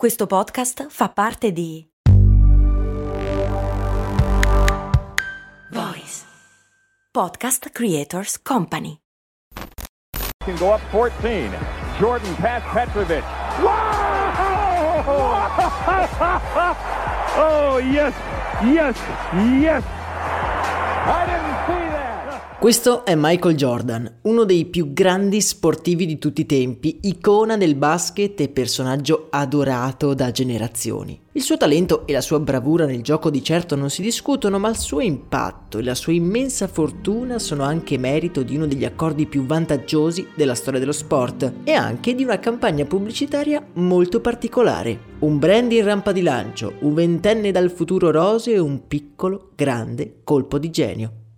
Questo podcast fa parte di Voice Podcast Creators Company. Can go up 14. Jordan past Petrovic. Wow! oh yes, yes, yes. I didn't see. Questo è Michael Jordan, uno dei più grandi sportivi di tutti i tempi, icona del basket e personaggio adorato da generazioni. Il suo talento e la sua bravura nel gioco di certo non si discutono, ma il suo impatto e la sua immensa fortuna sono anche merito di uno degli accordi più vantaggiosi della storia dello sport e anche di una campagna pubblicitaria molto particolare. Un brand in rampa di lancio, un ventenne dal futuro roseo e un piccolo, grande colpo di genio.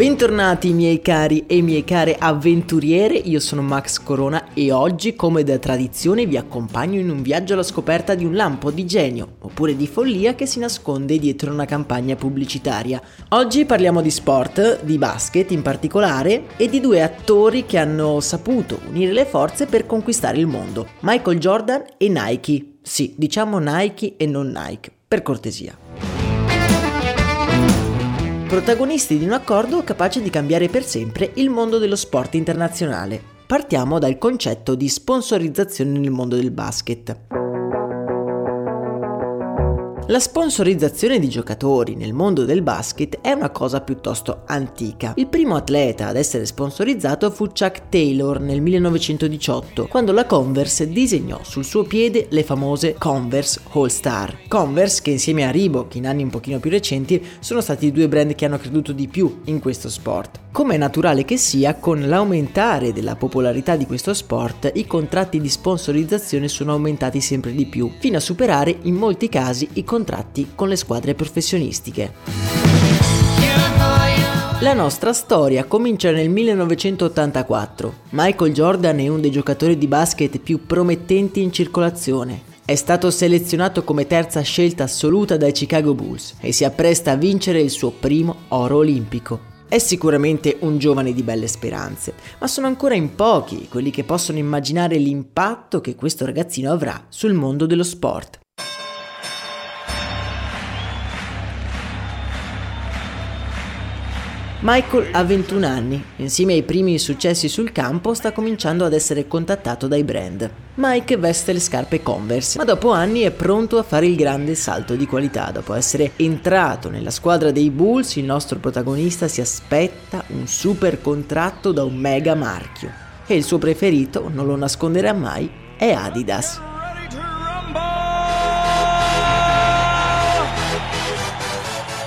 Bentornati miei cari e miei care avventuriere, io sono Max Corona e oggi come da tradizione vi accompagno in un viaggio alla scoperta di un lampo di genio oppure di follia che si nasconde dietro una campagna pubblicitaria. Oggi parliamo di sport, di basket in particolare e di due attori che hanno saputo unire le forze per conquistare il mondo, Michael Jordan e Nike. Sì, diciamo Nike e non Nike, per cortesia protagonisti di un accordo capace di cambiare per sempre il mondo dello sport internazionale. Partiamo dal concetto di sponsorizzazione nel mondo del basket. La sponsorizzazione di giocatori nel mondo del basket è una cosa piuttosto antica. Il primo atleta ad essere sponsorizzato fu Chuck Taylor nel 1918, quando la Converse disegnò sul suo piede le famose Converse All Star. Converse che insieme a Reebok in anni un pochino più recenti sono stati i due brand che hanno creduto di più in questo sport. Come è naturale che sia, con l'aumentare della popolarità di questo sport, i contratti di sponsorizzazione sono aumentati sempre di più, fino a superare in molti casi i contratti contratti con le squadre professionistiche. La nostra storia comincia nel 1984. Michael Jordan è uno dei giocatori di basket più promettenti in circolazione. È stato selezionato come terza scelta assoluta dai Chicago Bulls e si appresta a vincere il suo primo oro olimpico. È sicuramente un giovane di belle speranze, ma sono ancora in pochi quelli che possono immaginare l'impatto che questo ragazzino avrà sul mondo dello sport. Michael ha 21 anni, insieme ai primi successi sul campo sta cominciando ad essere contattato dai brand. Mike veste le scarpe Converse, ma dopo anni è pronto a fare il grande salto di qualità. Dopo essere entrato nella squadra dei Bulls, il nostro protagonista si aspetta un super contratto da un mega marchio. E il suo preferito, non lo nasconderà mai, è Adidas.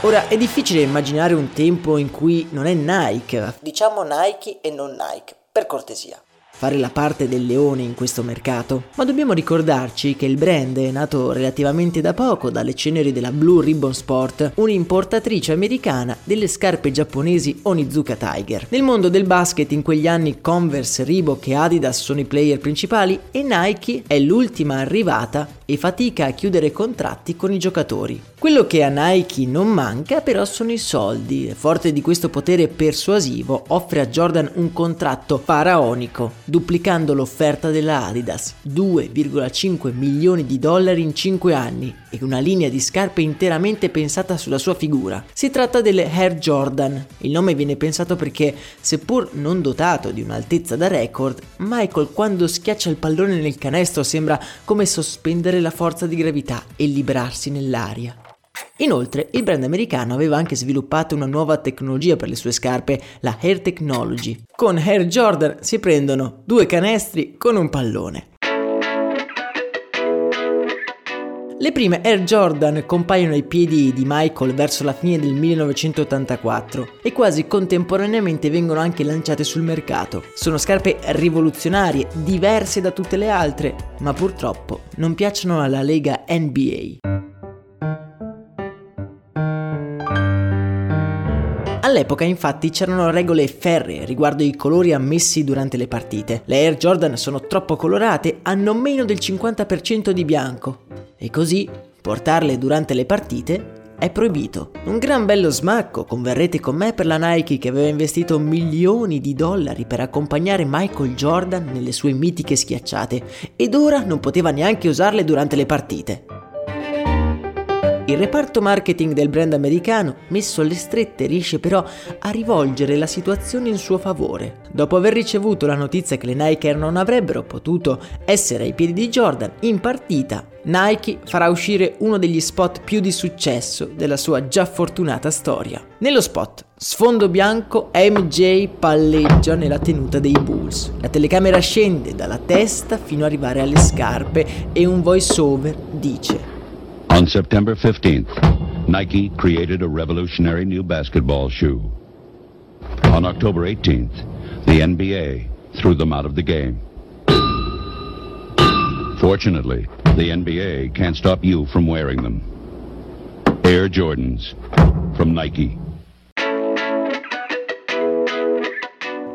Ora è difficile immaginare un tempo in cui non è Nike, diciamo Nike e non Nike, per cortesia. Fare la parte del leone in questo mercato, ma dobbiamo ricordarci che il brand è nato relativamente da poco dalle ceneri della Blue Ribbon Sport, un'importatrice americana delle scarpe giapponesi Onizuka Tiger. Nel mondo del basket in quegli anni Converse, Reebok e Adidas sono i player principali e Nike è l'ultima arrivata e fatica a chiudere contratti con i giocatori. Quello che a Nike non manca però sono i soldi. Forte di questo potere persuasivo, offre a Jordan un contratto faraonico, duplicando l'offerta della Adidas, 2,5 milioni di dollari in 5 anni e una linea di scarpe interamente pensata sulla sua figura. Si tratta delle Air Jordan. Il nome viene pensato perché, seppur non dotato di un'altezza da record, Michael quando schiaccia il pallone nel canestro sembra come sospendere la forza di gravità e librarsi nell'aria. Inoltre, il brand americano aveva anche sviluppato una nuova tecnologia per le sue scarpe, la Air Technology. Con Air Jordan si prendono due canestri con un pallone. Le prime Air Jordan compaiono ai piedi di Michael verso la fine del 1984 e quasi contemporaneamente vengono anche lanciate sul mercato. Sono scarpe rivoluzionarie, diverse da tutte le altre, ma purtroppo non piacciono alla lega NBA. All'epoca infatti c'erano regole ferree riguardo i colori ammessi durante le partite. Le Air Jordan sono troppo colorate, hanno meno del 50% di bianco e così portarle durante le partite è proibito. Un gran bello smacco, converrete con me per la Nike che aveva investito milioni di dollari per accompagnare Michael Jordan nelle sue mitiche schiacciate ed ora non poteva neanche usarle durante le partite. Il reparto marketing del brand americano, messo alle strette, riesce però a rivolgere la situazione in suo favore. Dopo aver ricevuto la notizia che le Nike non avrebbero potuto essere ai piedi di Jordan in partita, Nike farà uscire uno degli spot più di successo della sua già fortunata storia. Nello spot, sfondo bianco, MJ palleggia nella tenuta dei Bulls. La telecamera scende dalla testa fino ad arrivare alle scarpe e un voiceover dice On September 15th, Nike created a revolutionary new basketball shoe. On October 18th, the NBA threw them out of the game. Fortunately, the NBA can't stop you from wearing them. Air Jordans from Nike.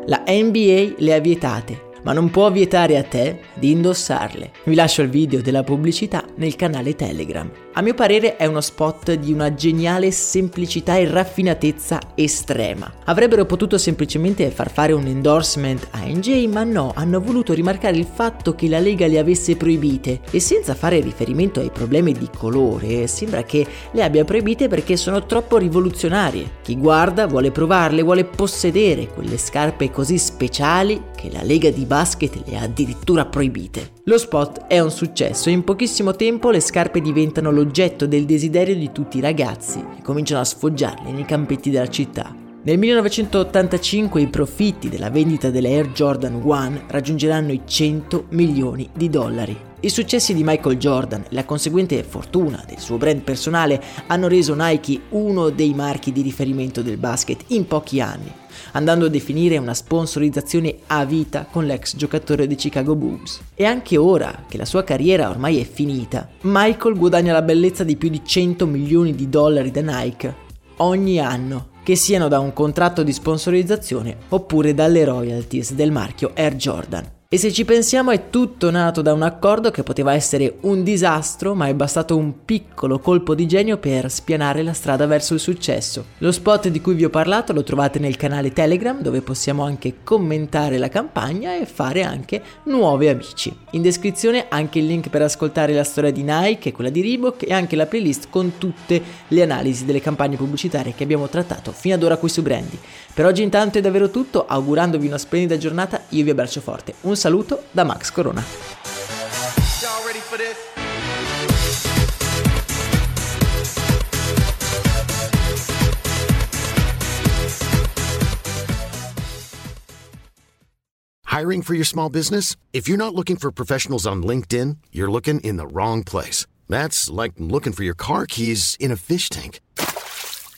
La NBA le ha vietate ma non può vietare a te di indossarle. Vi lascio il video della pubblicità nel canale Telegram. A mio parere è uno spot di una geniale semplicità e raffinatezza estrema. Avrebbero potuto semplicemente far fare un endorsement a NJ, ma no, hanno voluto rimarcare il fatto che la Lega le avesse proibite e senza fare riferimento ai problemi di colore, sembra che le abbia proibite perché sono troppo rivoluzionarie. Chi guarda vuole provarle, vuole possedere quelle scarpe così speciali che la Lega di basket le ha addirittura proibite. Lo spot è un successo e in pochissimo tempo le scarpe diventano l'oggetto del desiderio di tutti i ragazzi che cominciano a sfoggiarle nei campetti della città. Nel 1985 i profitti della vendita delle Air Jordan 1 raggiungeranno i 100 milioni di dollari. I successi di Michael Jordan e la conseguente fortuna del suo brand personale hanno reso Nike uno dei marchi di riferimento del basket in pochi anni andando a definire una sponsorizzazione a vita con l'ex giocatore dei Chicago Bulls. E anche ora che la sua carriera ormai è finita, Michael guadagna la bellezza di più di 100 milioni di dollari da Nike ogni anno, che siano da un contratto di sponsorizzazione oppure dalle royalties del marchio Air Jordan. E se ci pensiamo è tutto nato da un accordo che poteva essere un disastro, ma è bastato un piccolo colpo di genio per spianare la strada verso il successo. Lo spot di cui vi ho parlato lo trovate nel canale Telegram dove possiamo anche commentare la campagna e fare anche nuovi amici. In descrizione anche il link per ascoltare la storia di Nike e quella di Reebok e anche la playlist con tutte le analisi delle campagne pubblicitarie che abbiamo trattato fino ad ora qui su Brandy. Per oggi intanto è davvero tutto, augurandovi una splendida giornata, io vi abbraccio forte. Un saluto da Max Corona. Hiring for your small business? If you're not looking for professionals on LinkedIn, you're looking in the wrong place. That's like looking for your car keys in a fish tank.